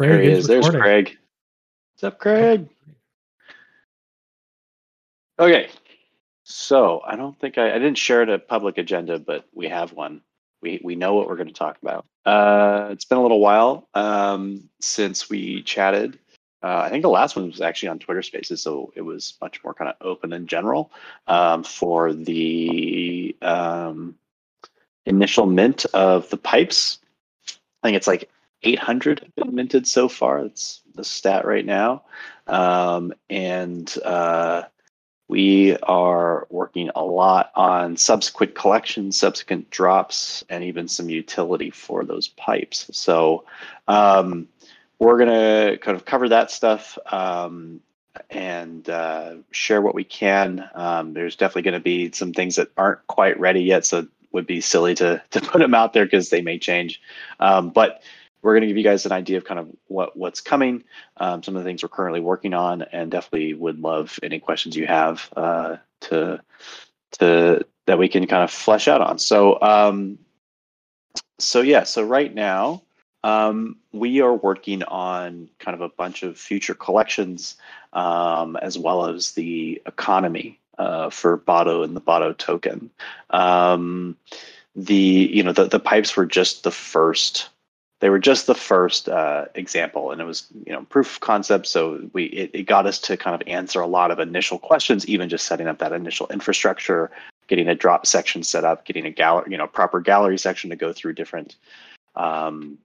Craig there he is. There's. Craig. What's up, Craig? Okay. So I don't think I, I didn't share the public agenda, but we have one. We we know what we're going to talk about. Uh, it's been a little while um, since we chatted. Uh, I think the last one was actually on Twitter Spaces, so it was much more kind of open in general um, for the um, initial mint of the pipes. I think it's like 800 have been minted so far. That's the stat right now. Um, and uh, we are working a lot on subsequent collections, subsequent drops, and even some utility for those pipes. So um, we're going to kind of cover that stuff um, and uh, share what we can. Um, there's definitely going to be some things that aren't quite ready yet, so it would be silly to to put them out there because they may change. Um, but we're going to give you guys an idea of kind of what what's coming, um, some of the things we're currently working on, and definitely would love any questions you have uh, to to that we can kind of flesh out on. So um, so yeah, so right now um, we are working on kind of a bunch of future collections um, as well as the economy uh, for Botto and the Botto token. Um, the you know the the pipes were just the first they were just the first uh, example and it was you know proof of concept. So we it, it got us to kind of answer a lot of initial questions even just setting up that initial infrastructure getting a drop section set up getting a gallery you know proper gallery section to go through different um,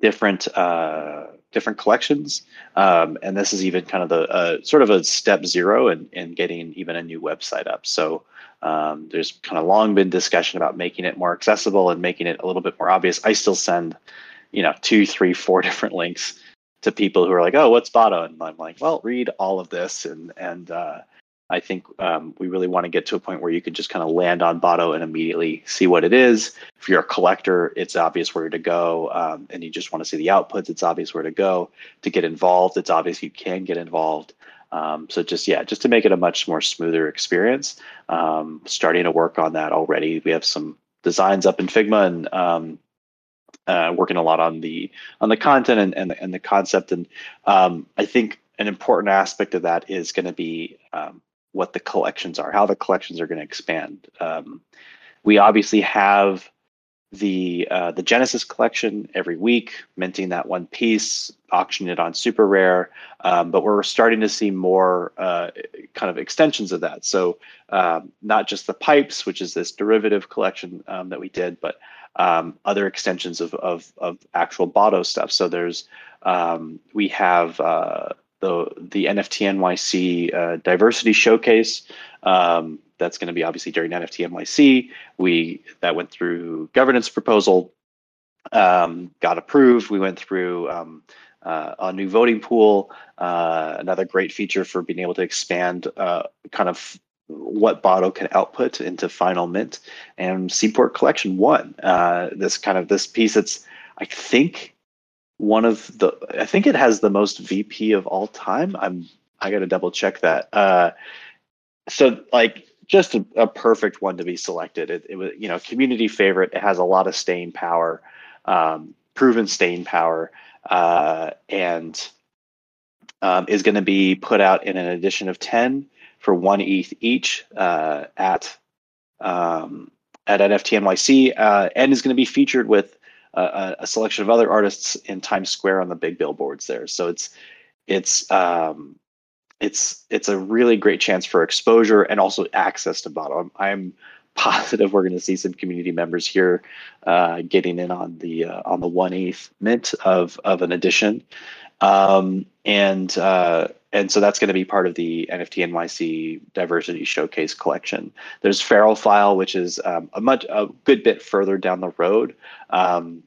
different uh, different collections um, and this is even kind of the uh, sort of a step zero in, in getting even a new website up so um, there's kind of long been discussion about making it more accessible and making it a little bit more obvious. I still send, you know, two, three, four different links to people who are like, "Oh, what's Botto?" And I'm like, "Well, read all of this." And and uh, I think um, we really want to get to a point where you can just kind of land on Botto and immediately see what it is. If you're a collector, it's obvious where to go, um, and you just want to see the outputs. It's obvious where to go to get involved. It's obvious you can get involved. Um, so just yeah, just to make it a much more smoother experience. Um, starting to work on that already. We have some designs up in Figma and um, uh, working a lot on the on the content and and, and the concept. And um, I think an important aspect of that is going to be um, what the collections are, how the collections are going to expand. Um, we obviously have the uh, the Genesis collection every week, minting that one piece, auctioning it on super rare. Um, but we're starting to see more uh, kind of extensions of that. So um, not just the pipes, which is this derivative collection um, that we did, but um, other extensions of, of of actual Botto stuff. So there's um, we have uh, the the NFT NYC uh, diversity showcase. Um, that's going to be obviously during NFT NYC. We that went through governance proposal, um, got approved. We went through um, uh, a new voting pool. Uh, another great feature for being able to expand uh, kind of what Botto can output into Final Mint and Seaport Collection One. Uh, this kind of this piece. It's I think one of the I think it has the most VP of all time. I'm I got to double check that. Uh, so like just a, a, perfect one to be selected. It, it, was, you know, community favorite. It has a lot of staying power, um, proven staying power, uh, and um, is going to be put out in an edition of ten for one ETH each uh, at um, at NFT NYC, uh, and is going to be featured with a, a, selection of other artists in Times Square on the big billboards there. So it's it's um, it's it's a really great chance for exposure and also access to Botto. I'm, I'm positive we're going to see some community members here uh, getting in on the uh, on the one ETH mint of of an edition, um, and uh, and so that's going to be part of the NFT NYC Diversity Showcase collection. There's Feral File, which is um, a much a good bit further down the road, um,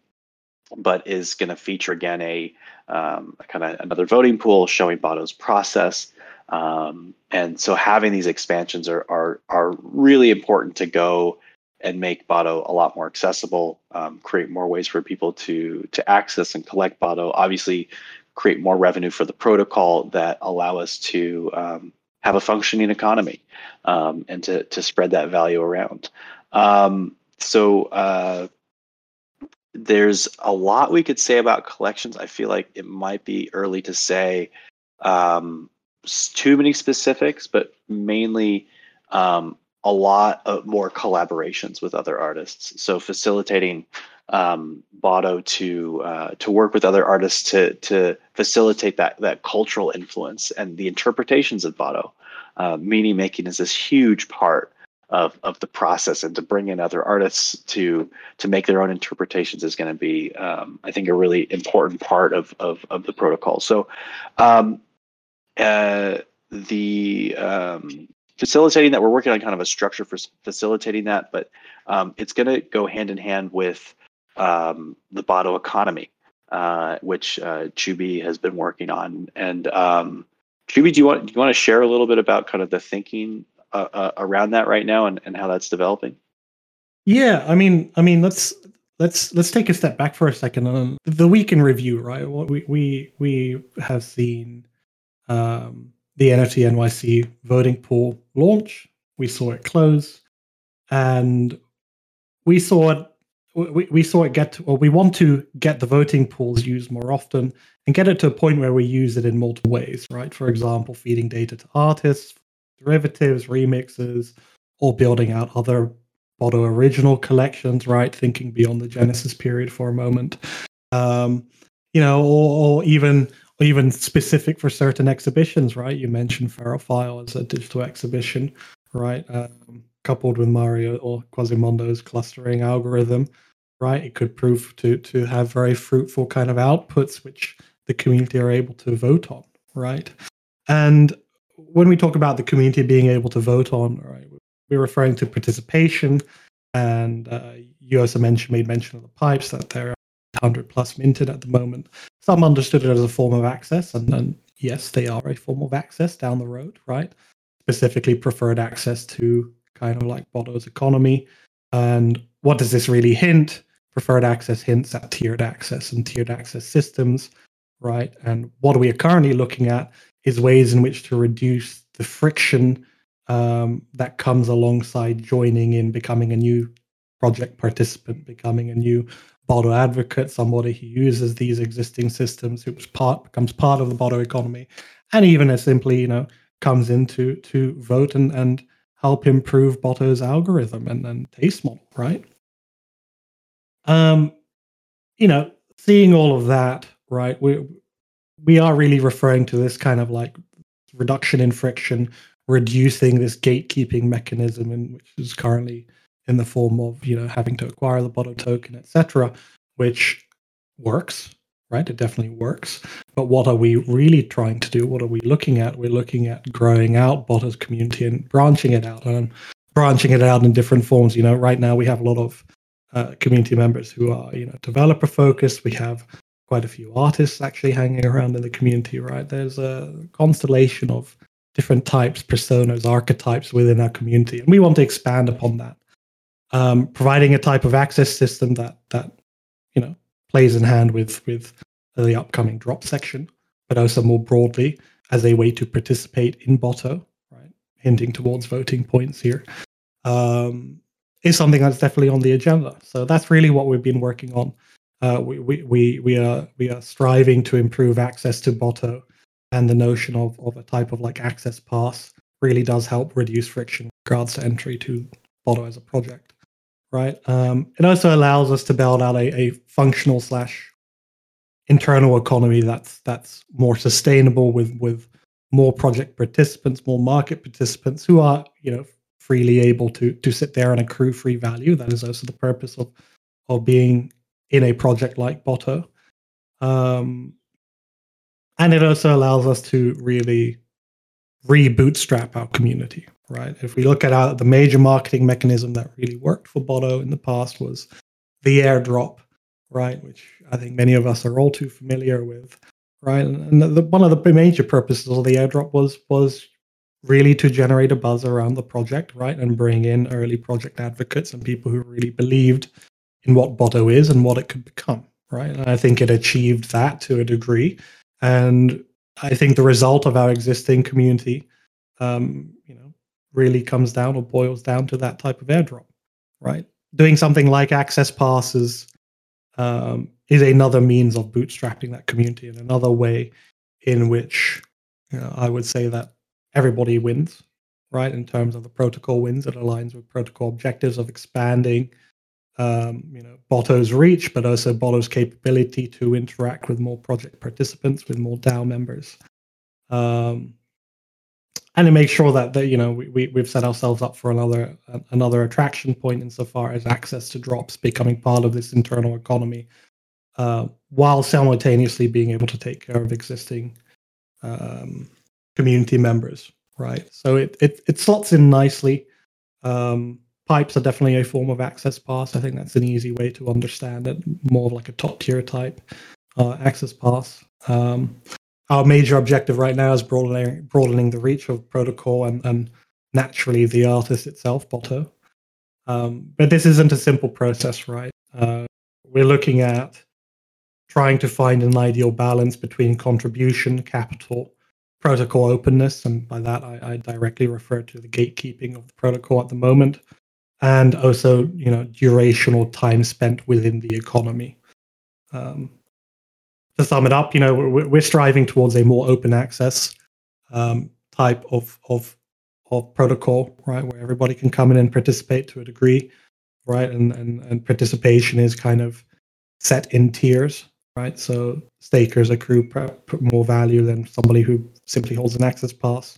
but is going to feature again a um, kind of another voting pool showing Botto's process. Um, and so having these expansions are, are, are really important to go and make Botto a lot more accessible, um, create more ways for people to, to access and collect Botto, obviously create more revenue for the protocol that allow us to um, have a functioning economy um, and to, to spread that value around. Um, so uh, there's a lot we could say about collections. I feel like it might be early to say um, too many specifics, but mainly um, a lot of more collaborations with other artists. So facilitating um, Botto to uh, to work with other artists to to facilitate that that cultural influence and the interpretations of Botto. Uh, meaning making is this huge part of of the process, and to bring in other artists to to make their own interpretations is going to be, um, I think, a really important part of of of the protocol. So. Um, uh, the um, facilitating that we're working on kind of a structure for facilitating that, but um, it's going to go hand in hand with um, the Botto economy, uh, which uh, Choobie has been working on. And um, Choobie, do you want do you want to share a little bit about kind of the thinking uh, uh, around that right now and, and how that's developing? Yeah, I mean, I mean, let's let's let's take a step back for a second. Um, the week in review, right? We we we have seen um, the NFT NYC voting pool launch. We saw it close, and we saw it. We, we saw it get, to, or we want to get the voting pools used more often and get it to a point where we use it in multiple ways, right? For example, feeding data to artists, derivatives, remixes, or building out other Botto original collections, right? Thinking beyond the Genesis period for a moment. Um, you know, or, or even even specific for certain exhibitions, right? You mentioned Feral File as a digital exhibition, right? Um, coupled with Mario or Quasimondo's clustering algorithm, right? It could prove to to have very fruitful kind of outputs, which the community are able to vote on, right? And when we talk about the community being able to vote on, right, we're referring to participation. And uh, you also mentioned made mention of the pipes that they're 100 plus minted at the moment. Some understood it as a form of access, and, and yes, they are a form of access down the road, right? Specifically, preferred access to kind of like Botto's economy. And what does this really hint? Preferred access hints at tiered access and tiered access systems, right? And what we are currently looking at is ways in which to reduce the friction um, that comes alongside joining in, becoming a new project participant, becoming a new Botto advocate, somebody who uses these existing systems, who part becomes part of the Botto economy, and even as simply, you know, comes in to to vote and and help improve Botto's algorithm and, and taste model, right? Um, you know, seeing all of that, right? We we are really referring to this kind of like reduction in friction, reducing this gatekeeping mechanism, in which is currently in the form of you know having to acquire the Botto token, etc., which works, right? It definitely works. But what are we really trying to do? What are we looking at? We're looking at growing out Botto's community and branching it out and branching it out in different forms. You know, right now we have a lot of uh, community members who are you know developer focused. We have quite a few artists actually hanging around in the community. Right? There's a constellation of different types, personas, archetypes within our community, and we want to expand upon that um, providing a type of access system that that plays in hand with with the upcoming drop section, but also more broadly as a way to participate in Botto, right? Hinting towards voting points here, um, is something that's definitely on the agenda. So that's really what we've been working on. Uh, we, we, we, we are we are striving to improve access to Botto, and the notion of, of a type of like access pass really does help reduce friction regards to entry to Botto as a project right? Um, it also allows us to build out a, a functional slash internal economy that's that's more sustainable with with more project participants, more market participants who are you know freely able to to sit there and accrue free value. That is also the purpose of of being in a project like Botto. Um, and it also allows us to really re-bootstrap our community, right? If we look at our, the major marketing mechanism that really worked for Botto in the past was the airdrop, right? Which I think many of us are all too familiar with, right? And the, one of the major purposes of the airdrop was was really to generate a buzz around the project, right? And bring in early project advocates and people who really believed in what Botto is and what it could become, right? And I think it achieved that to a degree. And I think the result of our existing community, um, you know, really comes down or boils down to that type of airdrop, right? Doing something like access passes um, is another means of bootstrapping that community and another way in which you know, I would say that everybody wins, right? In terms of the protocol wins, it aligns with protocol objectives of expanding, um, you know, Botto's reach, but also Botto's capability to interact with more project participants, with more DAO members. Um, and to make sure that, that you know we, we we've set ourselves up for another another attraction point insofar as access to drops becoming part of this internal economy, uh, while simultaneously being able to take care of existing um, community members. Right, so it it it slots in nicely. Um, pipes are definitely a form of access pass. I think that's an easy way to understand it, more of like a top tier type uh, access pass. Um, our major objective right now is broadening broadening the reach of protocol and, and naturally the artist itself, Botto. Um, but this isn't a simple process, right? Uh, we're looking at trying to find an ideal balance between contribution, capital, protocol openness, and by that I, I directly refer to the gatekeeping of the protocol at the moment, and also you know durational time spent within the economy. Um, to sum it up, you know, we're, we're striving towards a more open access um, type of of of protocol, right, where everybody can come in and participate to a degree, right, and and and participation is kind of set in tiers, right. So stakers accrue more value than somebody who simply holds an access pass.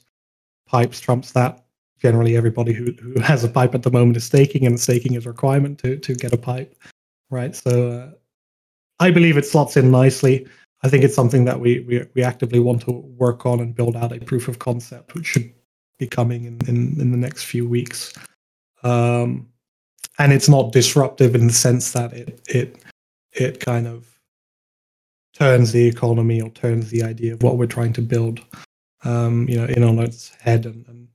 Pipes trumps that. Generally, everybody who, who has a pipe at the moment is staking, and staking is a requirement to to get a pipe, right? So uh, I believe it slots in nicely. I think it's something that we, we, we actively want to work on and build out a proof of concept, which should be coming in, in, in the next few weeks. Um, and it's not disruptive in the sense that it it it kind of turns the economy or turns the idea of what we're trying to build, um, you know, in on its head. And, and,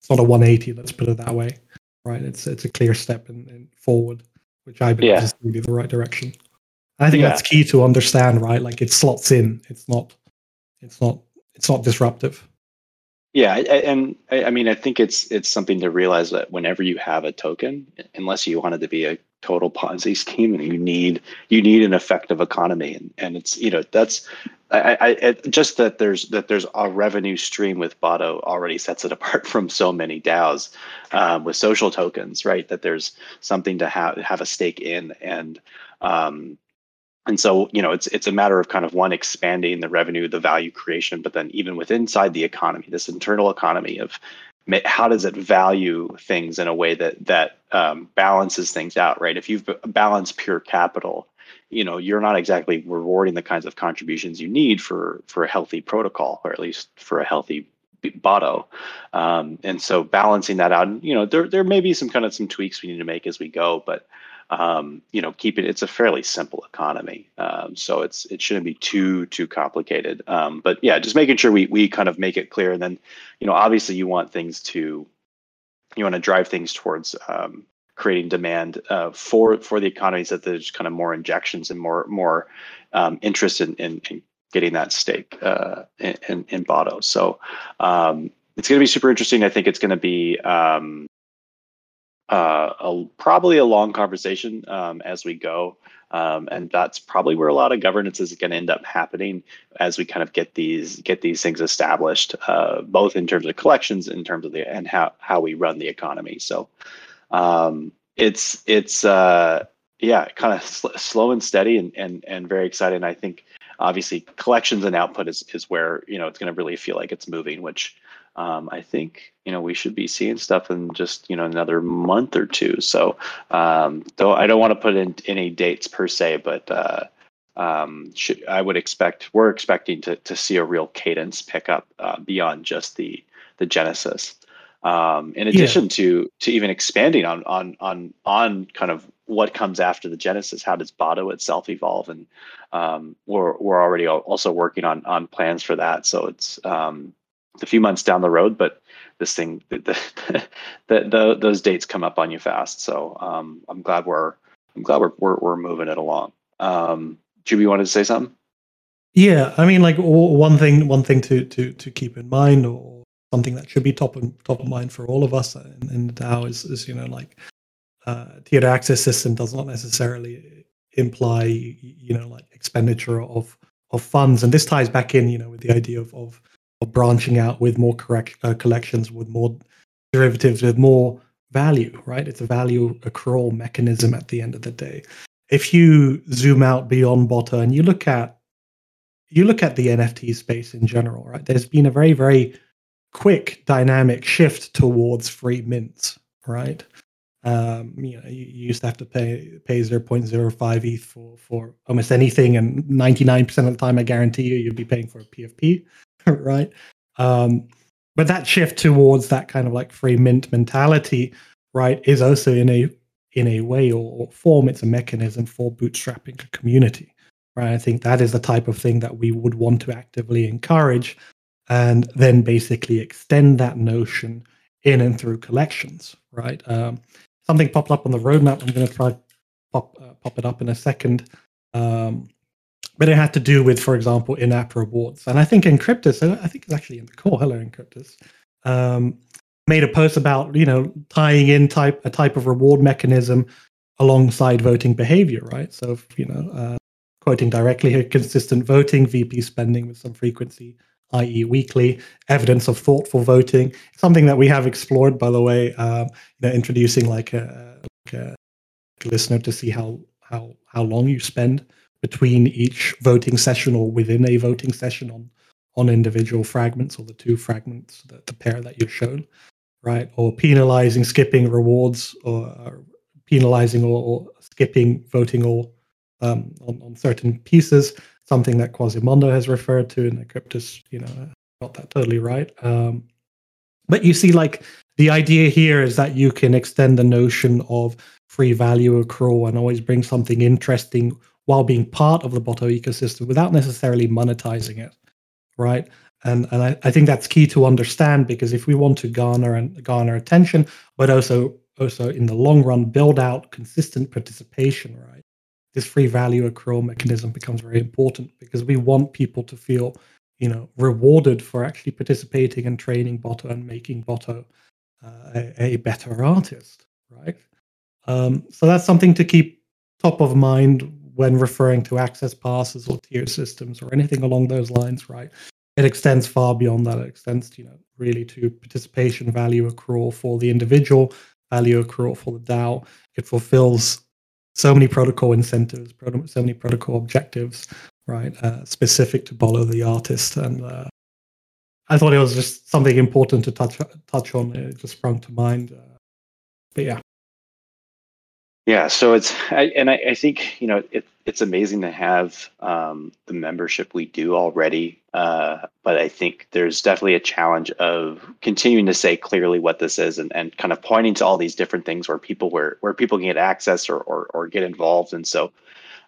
it's not a 180. Let's put it that way, right? It's it's a clear step in, in forward, which I believe yeah. is really the right direction. I think yeah. that's key to understand, right? Like it slots in. It's not. It's not. It's not disruptive. Yeah, and I mean, I think it's it's something to realize that whenever you have a token, unless you want it to be a total Ponzi scheme, and you need you need an effective economy, and, and it's you know that's I, I just that there's that there's a revenue stream with Botto already sets it apart from so many DAOs um, with social tokens, right? That there's something to have have a stake in, and um, and so you know it's it's a matter of kind of one expanding the revenue the value creation but then even within inside the economy this internal economy of how does it value things in a way that that um, balances things out right if you've balanced pure capital you know you're not exactly rewarding the kinds of contributions you need for for a healthy protocol or at least for a healthy Botto. Um, and so balancing that out, you know, there there may be some kind of some tweaks we need to make as we go, but um, you know, keep it. It's a fairly simple economy, um, so it's it shouldn't be too too complicated. Um, but yeah, just making sure we we kind of make it clear. And then, you know, obviously you want things to, you want to drive things towards um, creating demand uh, for for the economies that there's kind of more injections and more more um, interest in, in, in getting that stake uh, in, in Botto. So um, it's going to be super interesting. I think it's going to be um, uh, a, probably a long conversation um, as we go. Um, and that's probably where a lot of governance is going to end up happening as we kind of get these get these things established, uh, both in terms of collections, in terms of the and how how we run the economy. So um, it's it's uh, yeah, kind of sl- slow and steady and and and very exciting. I think obviously collections and output is is where you know it's going to really feel like it's moving, which um, I think you know we should be seeing stuff in just you know another month or two. So um, though I don't want to put in any dates per se, but uh, um, should, I would expect we're expecting to to see a real cadence pick up uh, beyond just the the Genesis. Um, in addition yeah. to to even expanding on on on on kind of what comes after the Genesis, how does Botto itself evolve, and um, we're we're already also working on on plans for that. So it's um, a few months down the road, but this thing, the, the, the, those dates come up on you fast. So um, I'm glad we're, I'm glad we're, we're, we're moving it along. Um, Choobie, you wanted to say something? Yeah, I mean, like one thing, one thing to to to keep in mind, or something that should be top of top of mind for all of us in, in the DAO is, is you know like uh, tiered access system does not necessarily imply you know like expenditure of of funds and this ties back in you know with the idea of, of branching out with more correct uh, collections with more derivatives with more value right? It's a value accrual mechanism at the end of the day. If you zoom out beyond Botto and you look at you look at the nft space in general right? There's been a very very quick dynamic shift towards free mints right? Um, you know, you, used to have to pay pay 0.05 ETH for for almost anything, and 99% of the time, I guarantee you, you'd be paying for a PFP, right? Um, but that shift towards that kind of like free mint mentality, right, is also in a in a way or, form, it's a mechanism for bootstrapping a community, right? I think that is the type of thing that we would want to actively encourage, and then basically extend that notion in and through collections, right? Um, something popped up on the roadmap. I'm going to try pop uh, pop it up in a second. Um, but it had to do with, for example, in-app rewards. And I think Encryptus, I think it's actually in the core. Hello, Encryptus. Um, made a post about you know tying in type a type of reward mechanism alongside voting behavior, right? So if, you know, uh, quoting directly here, consistent voting, VP spending with some frequency, i.e., weekly, evidence of thoughtful voting, something that we have explored, by the way, um, you know, introducing like a, like a, listener to see how how how long you spend between each voting session or within a voting session on on individual fragments or the two fragments, the, the pair that you're shown, right? Or penalizing skipping rewards or, or penalizing or, or, skipping voting or um, on, on certain pieces something that Quasimondo has referred to, in and Encryptus, you know, got that totally right. Um, but you see, like the idea here is that you can extend the notion of free value accrual and always bring something interesting while being part of the Botto ecosystem without necessarily monetizing it, right? And and I, I think that's key to understand because if we want to garner and garner attention, but also also in the long run build out consistent participation, right? this free value accrual mechanism becomes very important because we want people to feel you know rewarded for actually participating and training Botto and making Botto uh, a, a, better artist right um, so that's something to keep top of mind when referring to access passes or tier systems or anything along those lines right it extends far beyond that it extends you know really to participation value accrual for the individual value accrual for the dao it fulfills so many protocol incentives, so many protocol objectives, right, uh, specific to Botto the artist. And uh, I thought it was just something important to touch touch on. It just sprung to mind. Uh, but yeah. Yeah, so it's I, and I, I, think you know it, it's amazing to have um, the membership we do already, uh, but I think there's definitely a challenge of continuing to say clearly what this is and, and kind of pointing to all these different things where people where where people can get access or or, or get involved, and so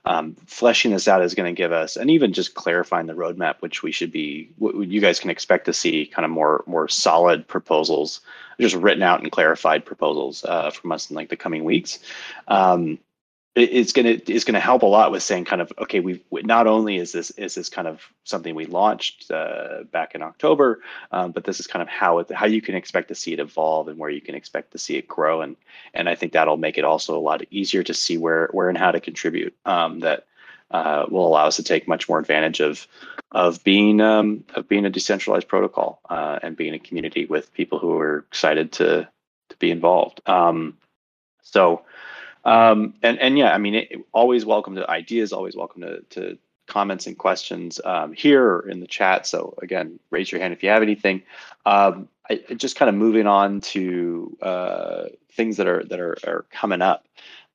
um, fleshing this out is going to give us, and even just clarifying the roadmap, which we should be, what you guys can expect to see, kind of more more solid proposals just written out and clarified proposals uh, from us in like the coming weeks. Um, it, it's gonna it's gonna help a lot with saying kind of okay we not only is this is this kind of something we launched uh, back in October, um, but this is kind of how it how you can expect to see it evolve and where you can expect to see it grow and and I think that'll make it also a lot easier to see where where and how to contribute. Um, that uh, will allow us to take much more advantage of of being um, of being a decentralized protocol uh, and being a community with people who are excited to to be involved. Um, so, um, and and yeah, I mean, it, always welcome to ideas, always welcome to to comments and questions um, here or in the chat. So again, raise your hand if you have anything. Um, I, just kind of moving on to uh, things that are that are, are coming up.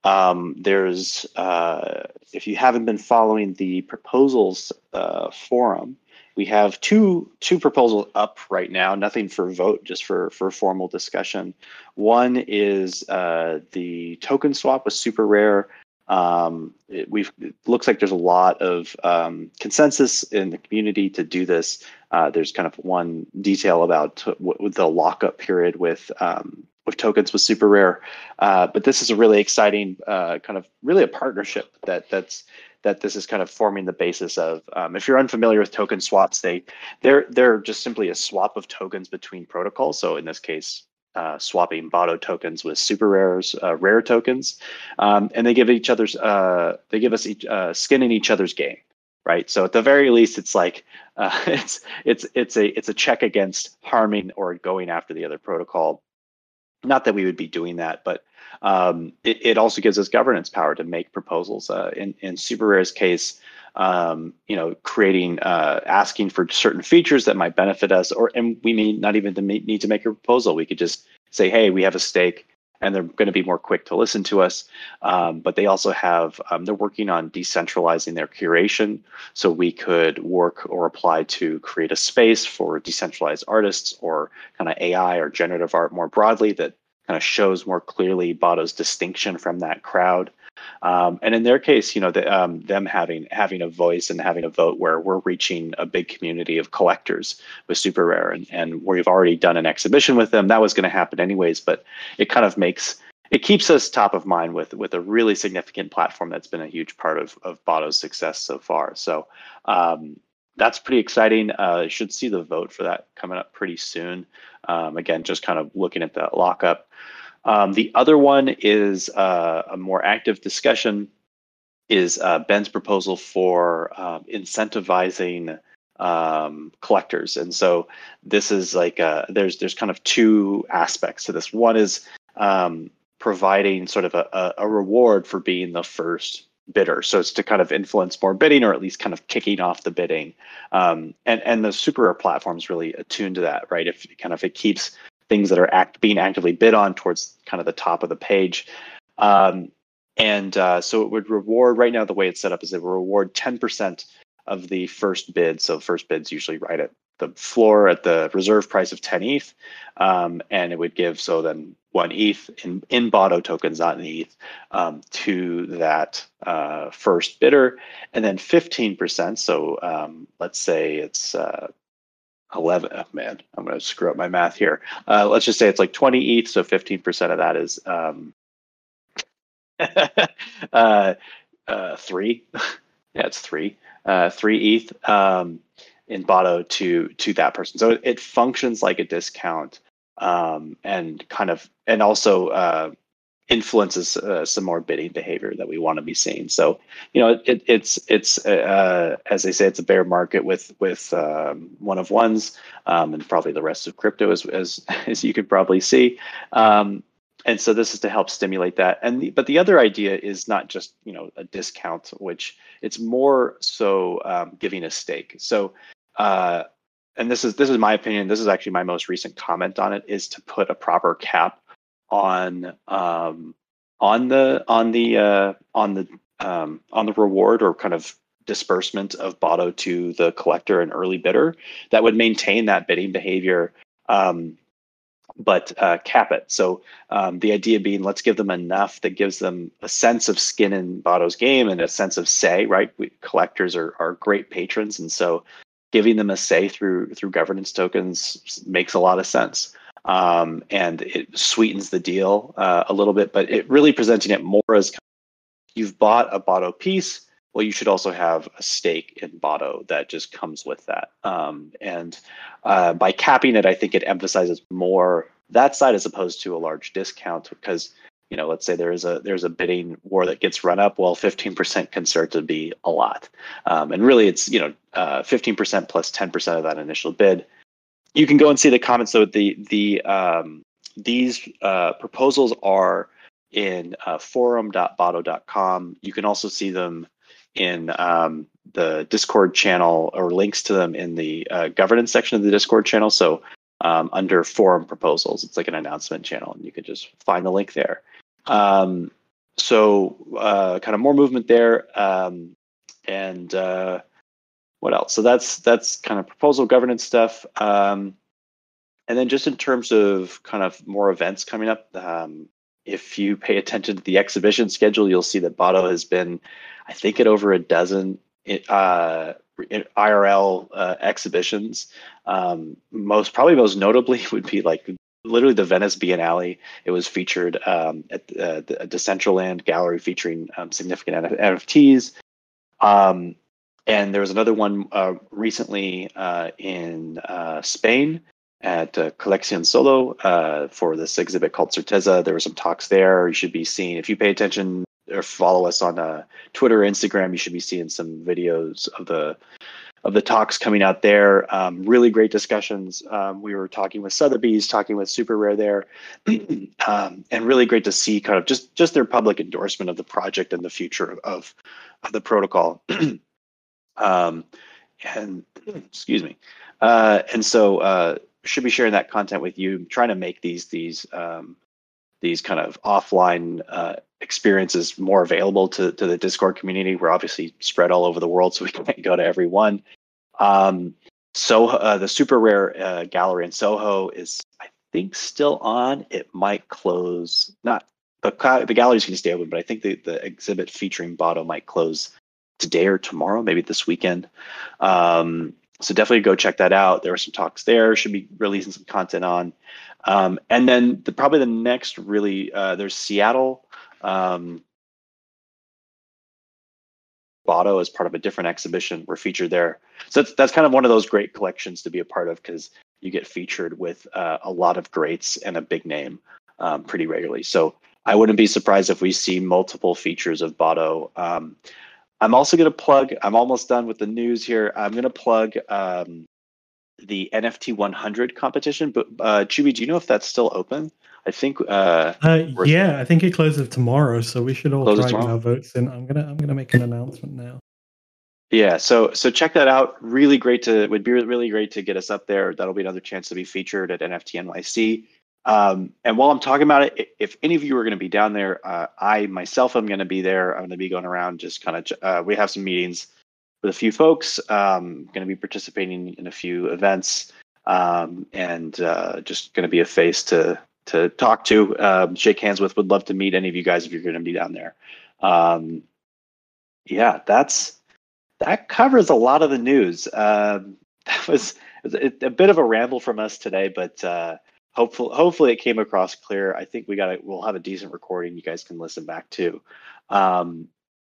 Um, there's, uh, if you haven't been following the proposals uh, forum, we have two two proposals up right now. Nothing for vote, just for for formal discussion. One is uh, the token swap with super rare. Um, it, we've it looks like there's a lot of um, consensus in the community to do this. Uh, there's kind of one detail about the lockup period with um, with tokens was super rare. Uh, but this is a really exciting uh, kind of really a partnership that that's that this is kind of forming the basis of. Um, if you're unfamiliar with token swaps, they they're they're just simply a swap of tokens between protocols. So in this case, uh, swapping Botto tokens with super rares, uh, rare tokens, um, and they give each other's uh, they give us each, uh, skin in each other's game, right? So at the very least, it's like uh, it's it's it's a it's a check against harming or going after the other protocol. Not that we would be doing that, but um, it, it, also gives us governance power to make proposals. Uh, in in super rare's case, um, you know, creating, uh, asking for certain features that might benefit us, or and we may not even need to make a proposal. We could just say, hey, we have a stake, and they're going to be more quick to listen to us. Um, but they also have, um, they're working on decentralizing their curation, so we could work or apply to create a space for decentralized artists or kind of AI or generative art more broadly that kind of shows more clearly Botto's distinction from that crowd. Um, and in their case, you know, the, um, them having having a voice and having a vote where we're reaching a big community of collectors with Super Rare, and, and we've already done an exhibition with them. That was going to happen anyways, but it kind of makes it keeps us top of mind with with a really significant platform that's been a huge part of of Botto's success so far. So um, that's pretty exciting. Uh, should see the vote for that coming up pretty soon. Um, again, just kind of looking at that lockup. Um, the other one is uh, a more active discussion is uh, Ben's proposal for uh, incentivizing um, collectors. And so this is like uh, there's there's kind of two aspects to this. One is um, providing sort of a, a, reward for being the first bidder. So it's to kind of influence more bidding or at least kind of kicking off the bidding. Um, and and the super platform is really attuned to that, right? If kind of it keeps things that are act, being actively bid on towards kind of the top of the page. Um, and uh, so it would reward right now the way it's set up is it will reward 10% of the first bid. So first bid's usually right at the floor at the reserve price of 10 ETH. Um, and it would give so then one ETH in, in Botto tokens, not in ETH, um, to that uh, first bidder. And then 15%. So um, let's say it's uh, 11 oh man i'm going to screw up my math here uh, let's just say it's like 20 eth so 15% of that is um, uh, uh, three yeah it's three uh, three eth um, in Botto to to that person so it, functions like a discount um, and kind of and also uh, influences uh, some more bidding behavior that we want to be seeing. So, you know, it, it's it's uh, as they say, it's a bear market with with um, one of ones, um, and probably the rest of crypto as as, as you could probably see. Um, and so this is to help stimulate that. And the, but the other idea is not just you know a discount, which it's more so um, giving a stake. So. Uh, and this is this is my opinion. This is actually my most recent comment on it. Is to put a proper cap on um, on the on the uh, on the um, on the reward or kind of disbursement of Botto to the collector and early bidder that would maintain that bidding behavior, um, but uh, cap it. So um, the idea being, let's give them enough that gives them a sense of skin in Botto's game and a sense of say. Right, we, collectors are are great patrons, and so giving them a say through through governance tokens makes a lot of sense um, and it sweetens the deal uh, a little bit. But it really presenting it more as you've bought a Botto piece. Well, you should also have a stake in Botto that just comes with that. Um, and uh, by capping it, I think it emphasizes more that side as opposed to a large discount because you know let's say there is a there's a bidding war that gets run up well 15% can start to be a lot um, and really it's you know uh, 15% plus 10% of that initial bid you can go and see the comments. So the the um, these uh, proposals are in uh. You can also see them in um, the Discord channel or links to them in the uh, governance section of the Discord channel. So um, under forum proposals, it's like an announcement channel, and you can just find the link there. Um, so uh, kind of more movement there, um, and uh, what else? So that's that's kind of proposal governance stuff. Um, and then just in terms of kind of more events coming up, um, if you pay attention to the exhibition schedule, you'll see that Botto has been, I think, at over a dozen uh, IRL uh, exhibitions. Um, most probably most notably would be like literally the Venice Biennale. It was featured um, at uh, the Decentraland gallery featuring um, significant NFTs. Um, and there was another one uh, recently uh, in uh, Spain at uh, Collection Solo uh, for this exhibit called Certeza. There were some talks there. You should be seeing if you pay attention or follow us on uh, Twitter or Instagram. You should be seeing some videos of the of the talks coming out there. Um, really great discussions. Um, we were talking with Sotheby's, talking with Super Rare there, um, and really great to see kind of just just their public endorsement of the project and the future of of the protocol. um, and excuse me. Uh, and so uh, should be sharing that content with you. trying to make these these um, these kind of offline uh, experiences more available to, to the Discord community. We're obviously spread all over the world, so we can't go to every one. Um, so uh, the super rare uh, gallery in Soho is, I think, still on. It might close. Not the the going to stay open, but I think the, the exhibit featuring Botto might close today or tomorrow, maybe this weekend. Um, so definitely go check that out. There are some talks there. Should be releasing some content on. Um, and then the, probably the next really uh, there's Seattle. Um, Botto as part of a different exhibition. We're featured there. So that's that's kind of one of those great collections to be a part of because you get featured with uh, a lot of greats and a big name um, pretty regularly. So I wouldn't be surprised if we see multiple features of Botto. Um, I'm also going to plug. I'm almost done with the news here. I'm going to plug um, the NFT 100 competition. But uh, do you know if that's still open? I think. Uh, uh, yeah, I think it closes tomorrow, so we should all try our votes in. I'm gonna I'm gonna make an announcement now. Yeah, so so check that out. Really great to would be really great to get us up there. That'll be another chance to be featured at NFT NYC. Um, and while I'm talking about it, if any of you are going to be down there, uh, I myself am going to be there. I'm going to be going around just kind of. Uh, we have some meetings with a few folks. Um, going to be participating in a few events, um, and uh, just going to be a face to to talk to, um, shake hands with. Would love to meet any of you guys if you're going to be down there. Um, yeah, that's that covers a lot of the news. Um, that was, a, bit of a ramble from us today, but uh, hopefully, hopefully it came across clear. I think we got We'll have a decent recording you guys can listen back to. Um,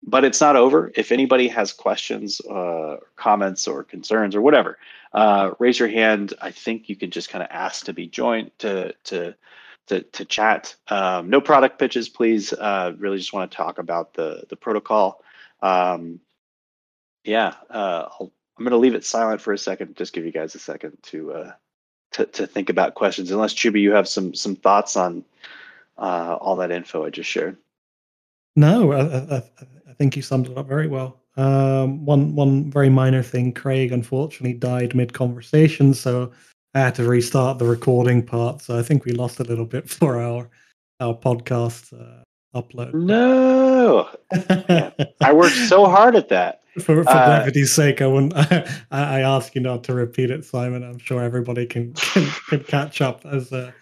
but it's not over. If anybody has questions, uh, comments, or concerns, or whatever, uh, raise your hand. I think you can just kind of ask to be joined to to to, to chat. Um, no product pitches, please. Uh, really, just want to talk about the the protocol. Um, yeah, uh, i am going to leave it silent for a second. Just give you guys a second to uh, to, to think about questions. Unless Choobie, you have some some thoughts on uh, all that info I just shared. No, I, I, I think you summed it up very well. Um, one one very minor thing. Craig unfortunately died mid conversation, so I had to restart the recording part. So I think we lost a little bit for our our podcast uh, upload. No, I worked so hard at that. For, for uh, brevity's sake, I wouldn't. I, I ask you not to repeat it, Simon. I'm sure everybody can can, can catch up as uh,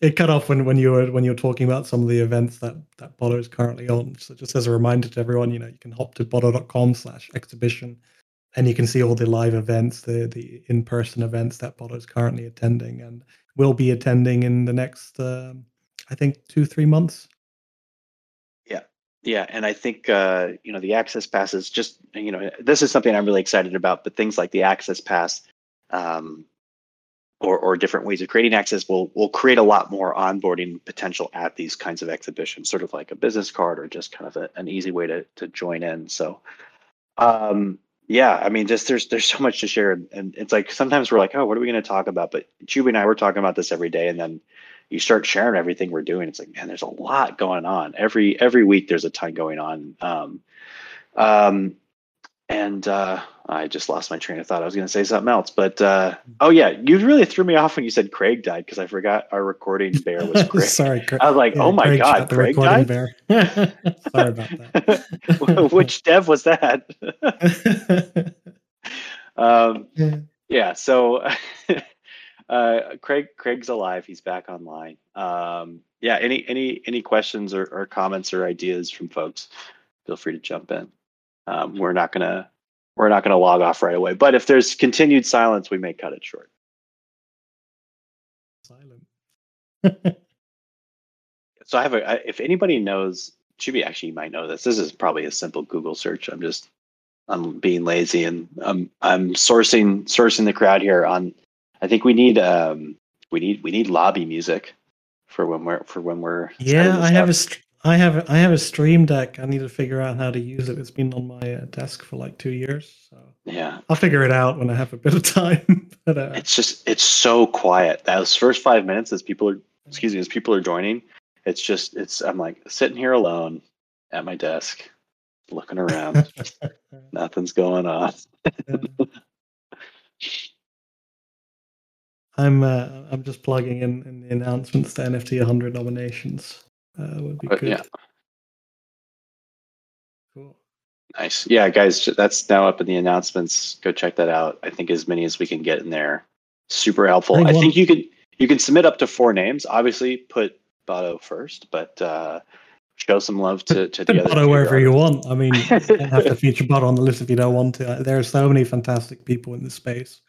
it cut off when, when you were when you were talking about some of the events that that Botto is currently on. So just as a reminder to everyone, you know, you can hop to botto.com slash exhibition and you can see all the live events, the the in-person events that Botto is currently attending and will be attending in the next um, I think two, three months. Yeah. Yeah. And I think uh, you know, the access passes just you know, this is something I'm really excited about, but things like the access pass um, or, or different ways of creating access will will create a lot more onboarding potential at these kinds of exhibitions, sort of like a business card or just kind of a, an easy way to to join in. So, um, yeah, I mean, just there's there's so much to share, and it's like sometimes we're like, oh, what are we going to talk about? But Choobie and I were talking about this every day, and then you start sharing everything we're doing. It's like, man, there's a lot going on every every week. There's a ton going on. Um, um, and uh, I just lost my train of thought. I was going to say something else, but uh, oh yeah, you really threw me off when you said Craig died because I forgot our recording bear was Craig. Sorry, Craig. I was like, yeah, oh my Craig god, Craig died. Bear. Sorry about that. Which dev was that? um, yeah. So uh, Craig, Craig's alive. He's back online. Um, yeah. Any any any questions or, or comments or ideas from folks? Feel free to jump in um, we're not gonna we're not gonna log off right away. But if there's continued silence, we may cut it short. Silent. so I have a. If anybody knows, Choobie actually might know this. This is probably a simple Google search. I'm just I'm being lazy and I'm I'm sourcing sourcing the crowd here on. I think we need um, We need we need lobby music for when we're for when we're. Yeah, I have up. a I have I have a Stream Deck. I need to figure out how to use it. It's been on my uh, desk for like two years, so Yeah, I'll figure it out when I have a bit of time. but uh, it's just it's so quiet. Those first five minutes as people are excuse me as people are joining, it's just it's I'm like sitting here alone at my desk, looking around. Nothing's going on. I'm uh, I'm just plugging in, in the announcements to NFT 100 nominations. Uh, would be But good. yeah. Cool. Nice. Yeah, guys, that's now up in the announcements. Go check that out. I think as many as we can get in there. Super helpful. I think I think you can you can submit up to four names. Obviously, put Botto first, but uh, show some love to to the other. Botto wherever you want. I mean, you don't have to feature Botto on the list if you don't want to. There are so many fantastic people in this space,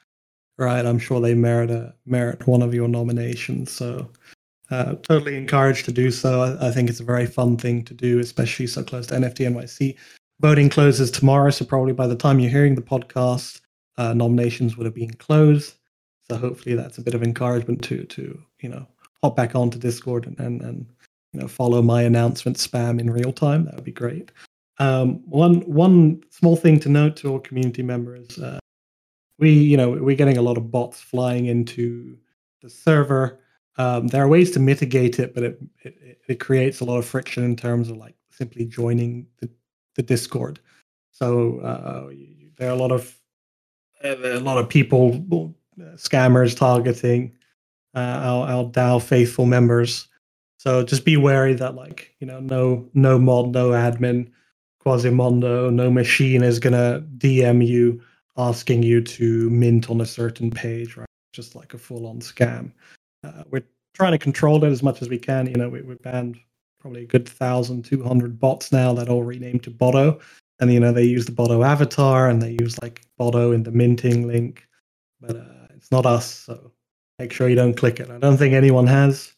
right? I'm sure they merit a merit one of your nominations. So, uh, totally encouraged to do so. I, I think it's a very fun thing to do, especially so close to NFT NYC. Voting closes tomorrow, so probably by the time you're hearing the podcast, uh, nominations would have been closed. So hopefully that's a bit of encouragement to to you know hop back onto Discord and and, and you know follow my announcement spam in real time. That would be great. Um, one one small thing to note to all community members: uh, we you know we're getting a lot of bots flying into the server. Um, there are ways to mitigate it, but it, it it creates a lot of friction in terms of like simply joining the, the Discord. So uh, there are a lot of uh, a lot of people uh, scammers targeting uh, our, our DAO faithful members. So just be wary that like you know no no mod no admin Quasimondo no machine is gonna DM you asking you to mint on a certain page right just like a full on scam. Uh, we're trying to control that as much as we can. You know we we banned probably a good thousand two hundred bots now that all renamed to Botto, and you know they use the Botto avatar and they use like Botto in the minting link, but uh, it's not us. So make sure you don't click it. I don't think anyone has.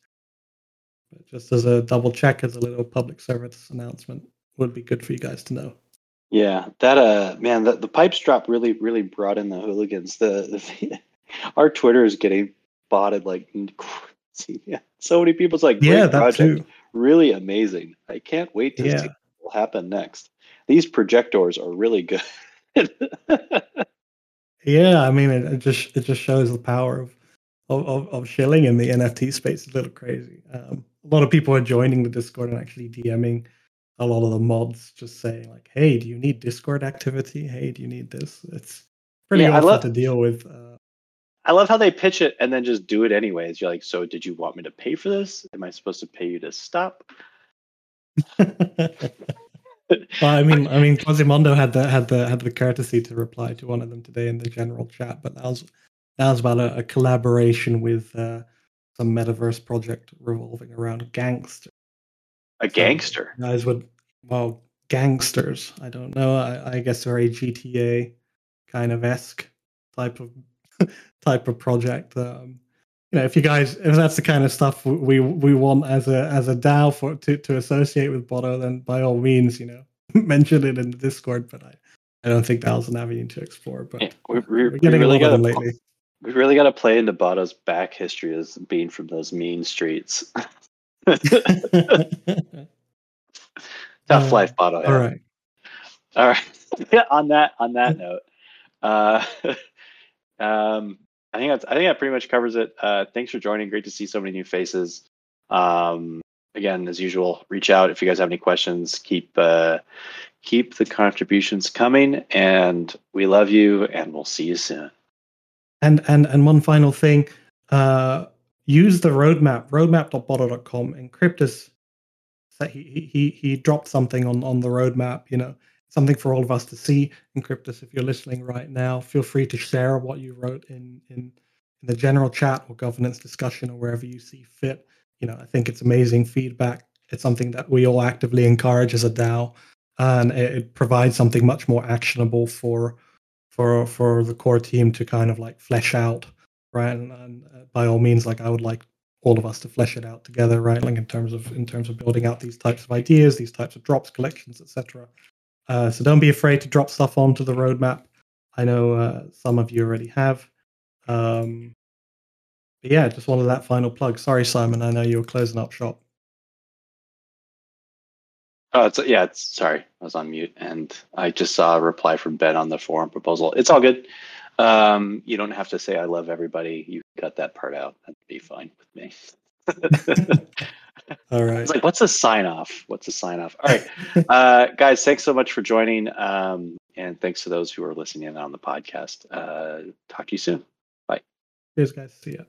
But just as a double check, as a little public service announcement, would be good for you guys to know. Yeah, that uh, man, the, the pipes drop really really brought in the hooligans. The, the our Twitter is getting like. Yeah, so many people's like, great yeah, that project, too. really amazing. I can't wait to Yeah. see what will happen next. These projectors are really good. Yeah, I mean, it, it just it just shows the power of of, of, shilling in the NFT space. It's a little crazy. Um, a lot of people are joining the Discord and actually DMing a lot of the mods, just saying like, "Hey, do you need Discord activity? Hey, do you need this?" It's pretty Yeah, awful love- to deal with. Uh, I love how they pitch it and then just do it anyways. You're like, so did you want me to pay for this? Am I supposed to pay you to stop? well, I mean, I mean, Quasimondo had the had the had the courtesy to reply to one of them today in the general chat, but that was that was about a, a collaboration with uh, some metaverse project revolving around gangster A gangster. guys would well gangsters. I don't know. I, I guess very GTA kind of esque type of type of project. Um, you know, if you guys, if that's the kind of stuff we we want as a as a DAO for to, to associate with Botto, then by all means, you know, mention it in the Discord. But I, I don't think that was an avenue to explore. But Yeah, we, we, we're we getting really a lot got of lately. we really got to play into Botto's back history as being from those mean streets. Tough Uh, life, Botto. all right. All right. on that on that note, uh, um, I think that's I think that pretty much covers it. Uh, thanks for joining. Great to see so many new faces. Um, again, as usual, reach out if you guys have any questions. Keep uh, keep the contributions coming, and we love you, and we'll see you soon. And and and one final thing, uh, use the roadmap roadmap.botto.com. Encryptus, so he he he he dropped something on on the roadmap. You know, something for all of us to see. Encryptus, if you're listening right now, feel free to share what you wrote in in in the general chat or governance discussion or wherever you see fit. You know, I think it's amazing feedback. It's something that we all actively encourage as a DAO, and it, it provides something much more actionable for for for the core team to kind of like flesh out, right? And, and uh, by all means, like I would like all of us to flesh it out together, right? Like in terms of in terms of building out these types of ideas, these types of drops, collections, etc. Uh, so don't be afraid to drop stuff onto the roadmap. I know uh, some of you already have. Um, but yeah, just wanted that final plug. Sorry, Simon. I know you were closing up shop. Oh, it's yeah. It's sorry, I was on mute, and I just saw a reply from Ben on the forum proposal. It's all good. Um, you don't have to say I love everybody. You cut that part out. That'd be fine with me. all right. It's like, what's a sign off? What's a sign off? All right, uh, guys. Thanks so much for joining, um, and thanks to those who are listening in on the podcast. Uh, talk to you soon. Bye. Cheers, guys. See ya.